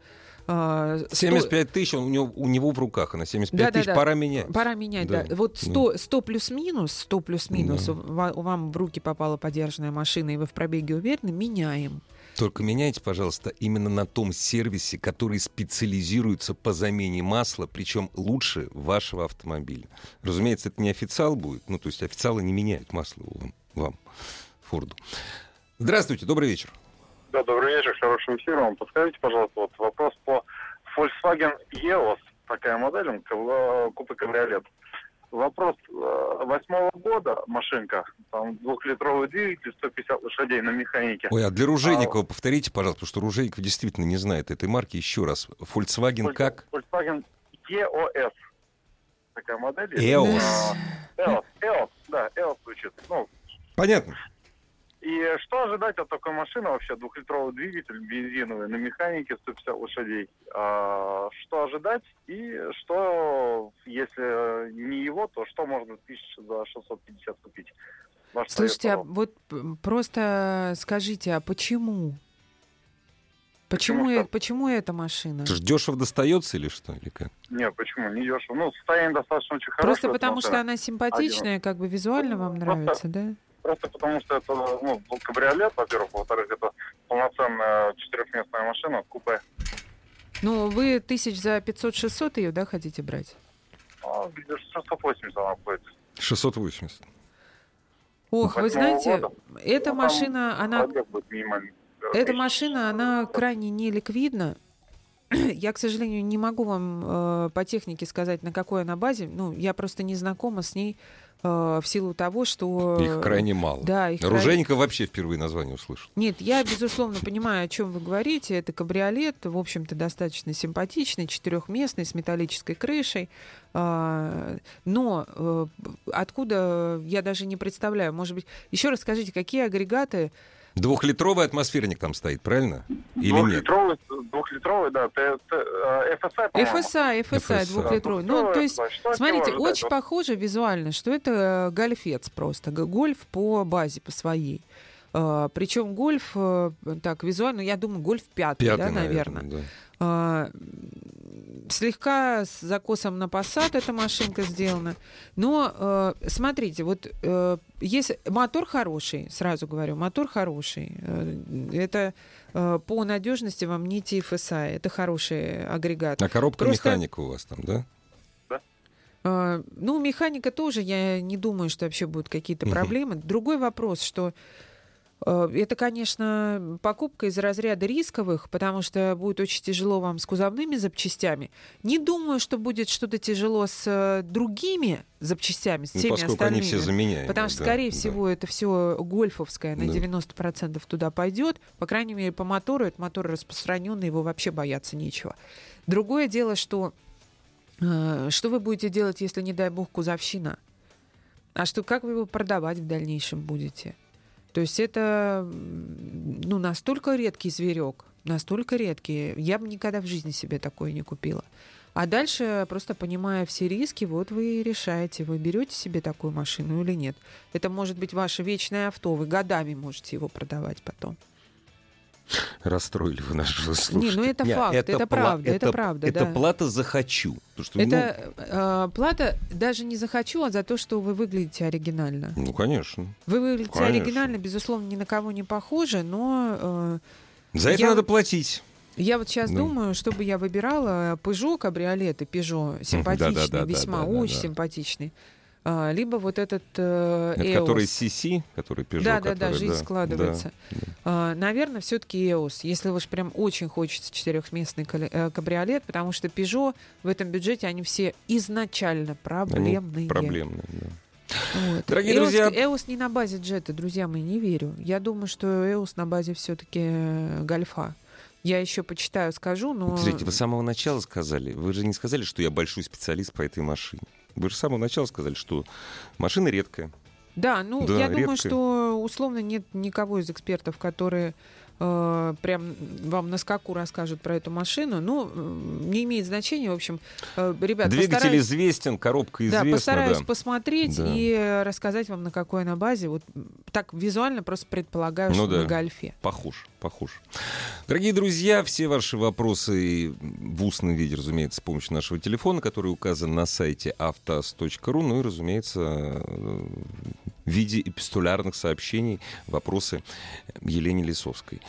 Speaker 3: э, сто-
Speaker 2: 75 тысяч у него, у него в руках, а на 75 тысяч
Speaker 3: Да-да-да.
Speaker 2: пора менять.
Speaker 3: Пора менять, да.
Speaker 2: Да.
Speaker 3: Вот 100, 100 плюс-минус, 100 плюс-минус,
Speaker 2: Да.
Speaker 3: ва- вам в руки попала подержанная машина, и вы в пробеге уверены, меняем.
Speaker 2: Только меняйте, пожалуйста, именно на том сервисе, который специализируется по замене масла, причем лучше вашего автомобиля. Разумеется, это не официал будет, ну, то есть официалы не меняют масло вам, вам Форду. Здравствуйте, добрый вечер.
Speaker 4: Да, добрый вечер, хорошим эфиром. Подскажите, пожалуйста, вот вопрос по Volkswagen EOS, такая модель, кав- купе кабриолет. Вопрос э, восьмого года машинка, там двухлитровый двигатель, 150 лошадей на механике.
Speaker 2: Ой, а для Ружейникова повторите, пожалуйста, потому что Ружейников действительно не знает этой марки. Еще раз. Volkswagen
Speaker 4: Volks-
Speaker 2: как?
Speaker 4: Volkswagen EOS. Такая модель.
Speaker 2: EOS.
Speaker 4: А, EOS, EOS, да, EOS звучит. Ну,
Speaker 2: Понятно.
Speaker 4: И что ожидать от такой машины вообще? Двухлитровый двигатель, бензиновый, на механике 150 лошадей. А, что ожидать? И что, если не его, то что можно тысяч за 650 купить?
Speaker 3: Ваш Слушайте, а вот просто скажите, а почему? Почему, почему, что... почему эта машина?
Speaker 2: Ты же дешево достается или что? Или как?
Speaker 4: Нет, почему? Не дешево. Ну, состояние достаточно очень хорошее.
Speaker 3: Просто потому что она симпатичная, Один. как бы визуально вам просто, нравится, да?
Speaker 4: Просто потому что это ну, кабриолет, во-первых. Во-вторых, это полноценная четырехместная машина, купе.
Speaker 3: Ну, вы тысяч за 500-600 ее, да, хотите брать?
Speaker 4: А, 680 она будет.
Speaker 2: 680.
Speaker 3: Ох, вы знаете, года, эта машина, она... Эта машина, она крайне неликвидна. Я, к сожалению, не могу вам э, по технике сказать, на какой она базе. Ну, я просто не знакома с ней в силу того, что...
Speaker 2: Их крайне мало.
Speaker 3: Да, их
Speaker 2: Оружейника крайне... вообще впервые название услышал.
Speaker 3: Нет, я, безусловно, понимаю, о чем вы говорите. Это кабриолет, в общем-то, достаточно симпатичный, четырехместный, с металлической крышей. Э, но э, откуда, я даже не представляю. Может быть, еще раз скажите, какие агрегаты
Speaker 2: Двухлитровый атмосферник там стоит, правильно? Или
Speaker 4: двухлитровый, нет? Двухлитровый, да.
Speaker 3: ФСА, ФСА, ФСА, двухлитровый. Ну, то есть, смотрите, очень похоже визуально, что это э, гольфец просто. Гольф по базе, по своей. Uh, причем гольф, uh, так, визуально, я думаю, гольф пятый, пятый да, наверное. наверное да. слегка с закосом на посад эта машинка сделана. Но э, смотрите, вот э, есть мотор хороший, сразу говорю, мотор хороший. Э, это э, по надежности вам не TFSI, это хороший агрегат.
Speaker 2: А коробка Просто... механика у вас там, да?
Speaker 3: Ну, механика тоже, я не думаю, что вообще будут какие-то проблемы. Другой вопрос, что Э, это, конечно, покупка из разряда рисковых, потому что будет очень тяжело вам с кузовными запчастями. Не думаю, что будет что-то тяжело с э, другими запчастями, с ну, теми
Speaker 2: поскольку
Speaker 3: остальными.
Speaker 2: они все заменяемые.
Speaker 3: Потому что, да, скорее да. всего, это все гольфовское на да. 90% туда пойдет. По крайней мере, по мотору. Это мотор распространенный, его вообще бояться нечего. Другое дело, что э, что вы будете делать, если, не дай бог, кузовщина? А что, как вы его продавать в дальнейшем будете? То есть это ну, настолько редкий зверек, настолько редкий. Я бы никогда в жизни себе такое не купила. А дальше, просто понимая все риски, вот вы решаете, вы берете себе такую машину или нет. Это может быть ваше вечное авто, вы годами можете его продавать потом.
Speaker 2: Расстроили вы нашего слушателя.
Speaker 3: Не, ну это Нет, факт, это, это правда, это, это правда.
Speaker 2: Это
Speaker 3: да.
Speaker 2: плата за хочу.
Speaker 3: что, это ну... э, плата даже не за хочу, а за то, что вы выглядите оригинально.
Speaker 2: Ну, конечно.
Speaker 3: Вы выглядите конечно. оригинально, безусловно, ни на кого не похожи, но... Э,
Speaker 2: за это я... надо платить.
Speaker 3: Я вот сейчас да. думаю, чтобы я выбирала Peugeot кабриолеты, Peugeot симпатичный, да, да, да, весьма, да, да, очень да. симпатичный. А, либо вот этот э,
Speaker 2: Это который CC, который Peugeot.
Speaker 3: Да, да, да, жизнь да, складывается. Да, да. А, наверное, все-таки EOS, если уж прям очень хочется четырехместный э, кабриолет, потому что Peugeot в этом бюджете, они все изначально проблемные. Они
Speaker 2: проблемные, да.
Speaker 3: Вот. Дорогие EOS, друзья... EOS не на базе джета, друзья мои, не верю. Я думаю, что EOS на базе все-таки э, гольфа. Я еще почитаю, скажу, но...
Speaker 2: Смотрите, вы с самого начала сказали, вы же не сказали, что я большой специалист по этой машине. Вы же с самого начала сказали, что машина редкая.
Speaker 3: Да, ну да, я редкая. думаю, что условно нет никого из экспертов, которые э, прям вам на скаку расскажут про эту машину. Ну, не имеет значения, в общем, э, ребят,
Speaker 2: Двигатель постараюсь... известен, коробка известна.
Speaker 3: Да, постараюсь да. посмотреть да. и рассказать вам, на какой она базе. Вот так визуально просто предполагаю, ну, что да. на гольфе.
Speaker 2: Похож, похож. Дорогие друзья, все ваши вопросы в устном виде, разумеется, с помощью нашего телефона, который указан на сайте автос.ру, ну и, разумеется, в виде эпистолярных сообщений вопросы Елене Лисовской.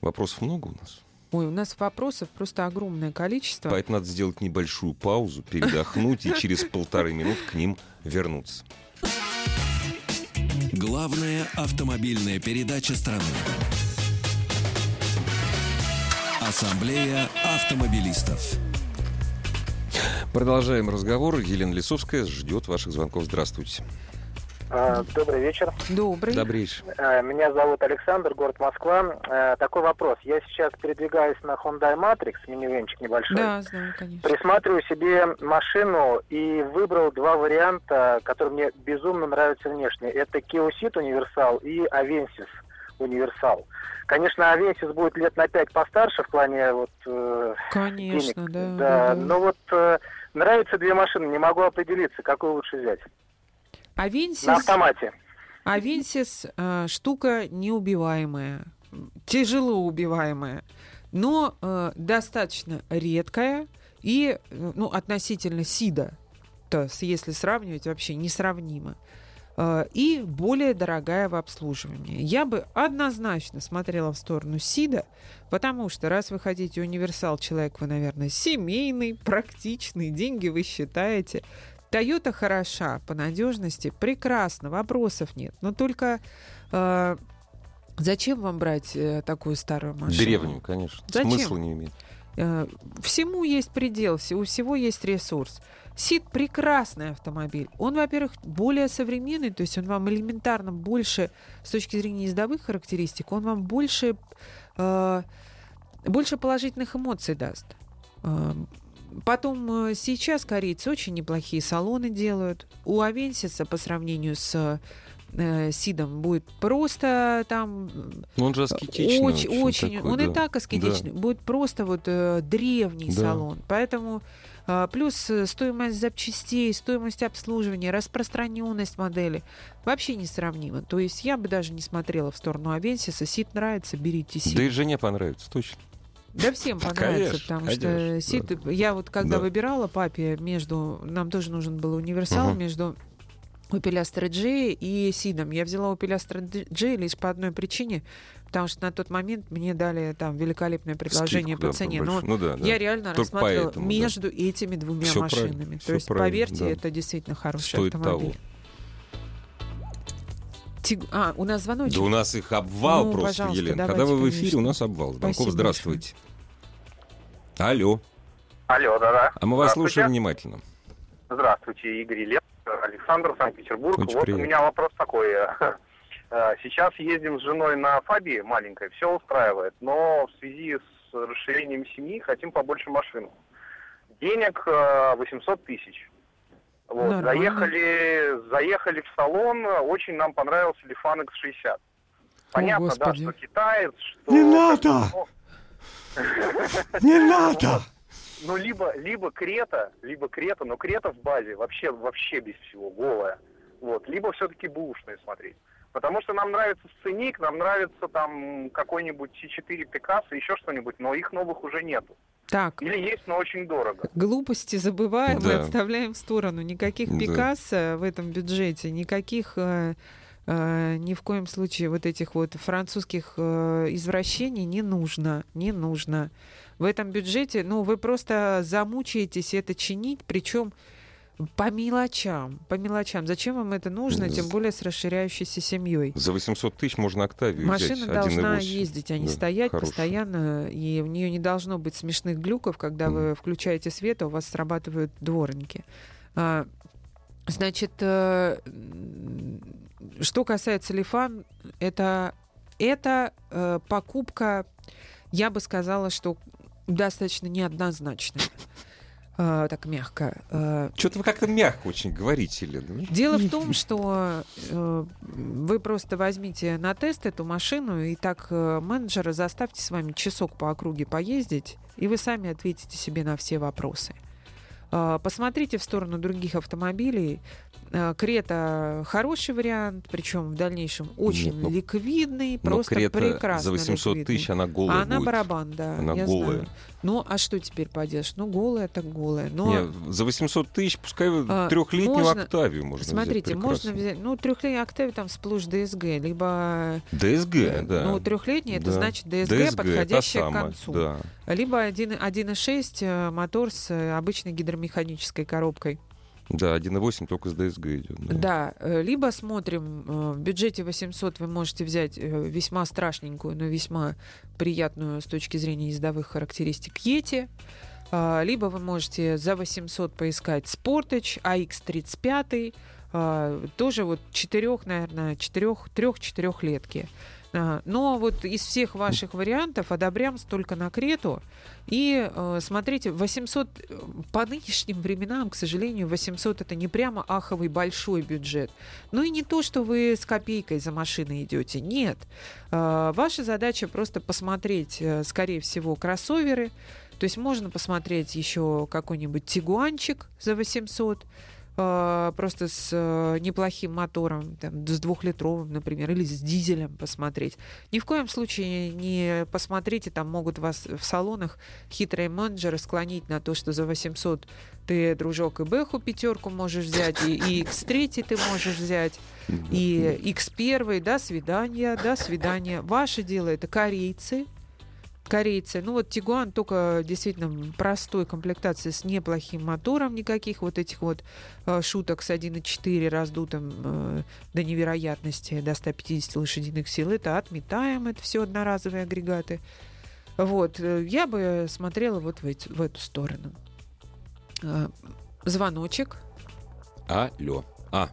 Speaker 2: Вопросов много у нас?
Speaker 3: Ой, у нас вопросов просто огромное количество.
Speaker 2: Поэтому надо сделать небольшую паузу, передохнуть и через полторы минуты к ним вернуться.
Speaker 1: Главная автомобильная передача страны. Ассамблея автомобилистов.
Speaker 2: Продолжаем разговор. Елена Лисовская ждет ваших звонков. Здравствуйте.
Speaker 5: А, добрый вечер.
Speaker 3: Добрый.
Speaker 2: Добрейший.
Speaker 5: А, меня зовут Александр, город Москва. А, такой вопрос. Я сейчас передвигаюсь на Hyundai Matrix, минивенчик небольшой.
Speaker 3: Да, знаю, конечно.
Speaker 5: Присматриваю себе машину и выбрал два варианта, которые мне безумно нравятся внешне. Это Kia Ceed Universal и Avensis. Универсал. Конечно, Авенсис будет лет на пять постарше в плане вот э,
Speaker 3: Конечно,
Speaker 5: денег.
Speaker 3: да.
Speaker 5: да,
Speaker 3: да.
Speaker 5: но вот э, нравятся две машины, не могу определиться, какую лучше взять.
Speaker 3: Авенсис,
Speaker 5: На автомате.
Speaker 3: Авенсис э, штука неубиваемая, тяжело убиваемая, но э, достаточно редкая и э, ну, относительно Сида, то с- если сравнивать, вообще несравнимо. Э, И более дорогая в обслуживании. Я бы однозначно смотрела в сторону Сида, потому что раз вы хотите универсал, человек вы, наверное, семейный, практичный, деньги вы считаете. Тойота хороша по надежности, прекрасно, вопросов нет. Но только э, зачем вам брать э, такую старую машину?
Speaker 2: Древнюю, конечно.
Speaker 3: Зачем?
Speaker 2: Смысла не имеет.
Speaker 3: Э, всему есть предел, у всего есть ресурс. Сид прекрасный автомобиль. Он, во-первых, более современный, то есть он вам элементарно больше, с точки зрения ездовых характеристик, он вам больше, э, больше положительных эмоций даст. Э, Потом э, сейчас корейцы очень неплохие салоны делают. У Авенсиса по сравнению с э, Сидом будет просто там
Speaker 2: Ну, он же аскетичный.
Speaker 3: очень,
Speaker 2: общем,
Speaker 3: очень.
Speaker 2: такой,
Speaker 3: он
Speaker 2: да.
Speaker 3: и так аскетичный. Будет просто вот э, древний
Speaker 2: Да.
Speaker 3: салон. Поэтому а, плюс э, стоимость запчастей, стоимость обслуживания, распространенность модели вообще несравнима. То есть я бы даже не смотрела в сторону Авенсиса. Сид нравится, берите Сид.
Speaker 2: Да и жене понравится, точно.
Speaker 3: Да всем понравится,
Speaker 2: Конечно,
Speaker 3: потому что
Speaker 2: конечно,
Speaker 3: Сид... Я вот когда
Speaker 2: Да.
Speaker 3: выбирала папе между... Нам тоже нужен был универсал
Speaker 2: Мгм.
Speaker 3: между Opel Astra J и Сидом. Я взяла Opel Astra J лишь по одной причине, потому что на тот момент мне дали там великолепное предложение
Speaker 2: Скидку,
Speaker 3: по
Speaker 2: да,
Speaker 3: цене. Но
Speaker 2: Ну да, да.
Speaker 3: я реально
Speaker 2: Только
Speaker 3: рассматривала
Speaker 2: поэтому, да.
Speaker 3: между этими двумя
Speaker 2: Всё
Speaker 3: машинами.
Speaker 2: правильно,
Speaker 3: То есть, поверьте,
Speaker 2: да.
Speaker 3: это действительно хороший
Speaker 2: Стоит
Speaker 3: автомобиль.
Speaker 2: того.
Speaker 3: Тиг- А, у нас звоночек.
Speaker 2: Да у нас их обвал
Speaker 3: Ну,
Speaker 2: просто, Елена. Когда вы в эфире,
Speaker 3: конечно.
Speaker 2: у нас обвал. Звонков,
Speaker 3: Спасибо
Speaker 2: здравствуйте. Алло.
Speaker 4: Алло, да-да.
Speaker 2: А мы вас слушаем внимательно.
Speaker 4: Здравствуйте, Игорь Лев, Александр, Санкт-Петербург.
Speaker 2: Очень
Speaker 4: вот
Speaker 2: приятно.
Speaker 4: у меня вопрос такой. Э, Сейчас ездим с женой на Фабии маленькой, все устраивает, но в связи с расширением семьи хотим побольше машину. Денег э, 800 тысяч. Вот.
Speaker 3: Нормально.
Speaker 4: Заехали, заехали в салон, очень нам понравился Лифан X60. Понятно, да,
Speaker 3: Господи.
Speaker 4: что китаец, что...
Speaker 2: Не надо! Не надо!
Speaker 4: Ну, либо, либо Крета, либо Крета, но Крета в базе вообще, вообще без всего, голая. Вот. Либо все-таки бушные смотреть. Потому что нам нравится сценик, нам нравится там какой-нибудь T4 Пикассо, еще что-нибудь, но их новых уже нету.
Speaker 3: Так,
Speaker 4: Или есть, но очень дорого.
Speaker 3: Глупости забываем и
Speaker 2: Да.
Speaker 3: отставляем в сторону. Никаких
Speaker 2: Да.
Speaker 3: Пикассо в этом бюджете, никаких э, э, ни в коем случае вот этих вот французских э, извращений не нужно, не нужно. В этом бюджете, ну, вы просто замучаетесь это чинить, причем по мелочам, по мелочам. Зачем вам это нужно, тем более с расширяющейся семьей?
Speaker 2: За 800 тысяч можно Октавию
Speaker 3: Машина
Speaker 2: взять.
Speaker 3: должна
Speaker 2: 1.8.
Speaker 3: ездить, а не
Speaker 2: Да,
Speaker 3: стоять
Speaker 2: хорошая.
Speaker 3: постоянно, и у нее не должно быть смешных глюков, когда вы включаете свет, а у вас срабатывают дворники. А, Значит, э, что касается Лифан, это, это э, покупка, я бы сказала, что достаточно неоднозначная. Э, Так мягко. Э,
Speaker 2: Что-то вы как-то мягко очень говорите, Елена.
Speaker 3: Дело в том, что э, вы просто возьмите на тест эту машину и так э, менеджера заставьте с вами часок по округе поездить, и вы сами ответите себе на все вопросы. Э, посмотрите в сторону других автомобилей. Э, Крета хороший вариант, причем в дальнейшем очень
Speaker 2: Нет, ну,
Speaker 3: ликвидный,
Speaker 2: Но
Speaker 3: просто
Speaker 2: Крета
Speaker 3: прекрасно
Speaker 2: за 800
Speaker 3: ликвидный.
Speaker 2: тысяч, она голая
Speaker 3: А она
Speaker 2: будет.
Speaker 3: барабан, да.
Speaker 2: Она
Speaker 3: я
Speaker 2: голая.
Speaker 3: знаю. Ну, а что теперь поделаешь? Ну, голая так голая. Но
Speaker 2: Не, за 800 тысяч пускай
Speaker 3: А,
Speaker 2: трехлетнюю
Speaker 3: можно-
Speaker 2: Октавию можно
Speaker 3: Смотрите,
Speaker 2: взять
Speaker 3: можно
Speaker 2: прекрасно.
Speaker 3: взять, ну, трехлетний Октавия там сплошь ДСГ, либо...
Speaker 2: ДСГ,
Speaker 3: э,
Speaker 2: да.
Speaker 3: Ну, трехлетний, это
Speaker 2: Да.
Speaker 3: значит ДСГ,
Speaker 2: ДСГ,
Speaker 3: подходящая к концу.
Speaker 2: Да.
Speaker 3: Либо 1 1.6 э, мотор с э, обычной гидромеханической коробкой.
Speaker 2: Да, 1.8 только с ДСГ идет. Да.
Speaker 3: Да, э, либо смотрим, э, в бюджете 800 вы можете взять э, весьма страшненькую, но весьма приятную с точки зрения ездовых характеристик Yeti, А, либо вы можете за 800 поискать Sportage AX35, а, тоже вот четырех, наверное, четырех, трех-четырехлетки. А, Но вот из всех ваших вариантов одобрям только на Крету. И э, смотрите, 800 э, по нынешним временам, к сожалению, 800 это не прямо аховый большой бюджет. Ну и не то, что вы с копейкой за машиной идете. Нет. Э, Ваша задача просто посмотреть, скорее всего, кроссоверы. То есть можно посмотреть еще какой-нибудь тигуанчик за 800 э, просто с э, неплохим мотором, там, с двухлитровым, например, или с дизелем посмотреть. Ни в коем случае не посмотрите, там могут вас в салонах хитрые менеджеры склонить на то, что за 800 ты, дружок, и Бэху пятерку можешь взять, и, и X3 ты можешь взять, и X1, до свидания, до свидания. Ваше дело это корейцы, корейцы. Ну вот Тигуан только действительно простой комплектации с неплохим мотором, никаких вот этих вот э, шуток с 1.4 раздутым э, до невероятности, до 150 лошадиных сил. Это отметаем, это все одноразовые агрегаты. Вот, э, я бы смотрела вот в, эти- в эту сторону. Э, Звоночек.
Speaker 2: Алло. А.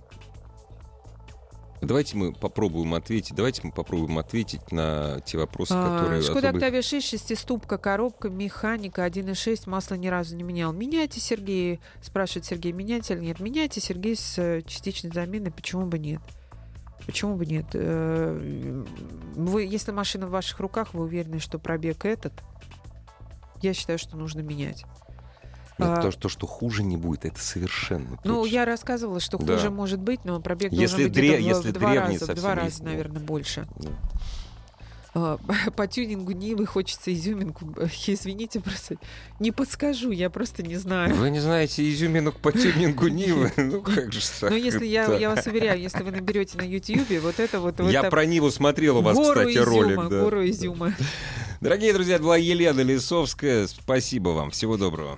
Speaker 2: Давайте мы попробуем ответить. Давайте мы попробуем ответить на те вопросы, которые...
Speaker 3: А, Шкода
Speaker 2: особо-
Speaker 3: Октавия 6, шестиступка, коробка, механика 1.6, масло ни разу не менял. Меняйте, Сергей, спрашивает Сергей, меняйте или нет? Меняйте, Сергей, с э, частичной заменой, почему бы нет? Почему бы нет? Э, Вы, если машина в ваших руках, вы уверены, что пробег этот, я считаю, что нужно менять.
Speaker 2: Нет,
Speaker 3: А,
Speaker 2: то, что, что хуже не будет, это совершенно
Speaker 3: Ну,
Speaker 2: точно.
Speaker 3: я рассказывала, что
Speaker 2: Да.
Speaker 3: хуже может быть, но пробег
Speaker 2: Если
Speaker 3: должен быть
Speaker 2: дре-
Speaker 3: в-
Speaker 2: если
Speaker 3: в два раза, в два
Speaker 2: есть,
Speaker 3: раза,
Speaker 2: да.
Speaker 3: наверное, больше.
Speaker 2: Да.
Speaker 3: А, По тюнингу Нивы хочется изюминку. Извините, просто не подскажу, я просто не знаю.
Speaker 2: Вы не знаете изюминок по тюнингу Нивы? Ну как же так?
Speaker 3: Но если я, я вас уверяю, если вы наберете на Ютьюбе, вот это вот... вот
Speaker 2: Я
Speaker 3: это
Speaker 2: про Ниву смотрел у вас,
Speaker 3: гору
Speaker 2: кстати,
Speaker 3: изюма,
Speaker 2: ролик. да.
Speaker 3: гору изюма.
Speaker 2: Дорогие друзья, это была Елена Лисовская. Спасибо вам. Всего доброго.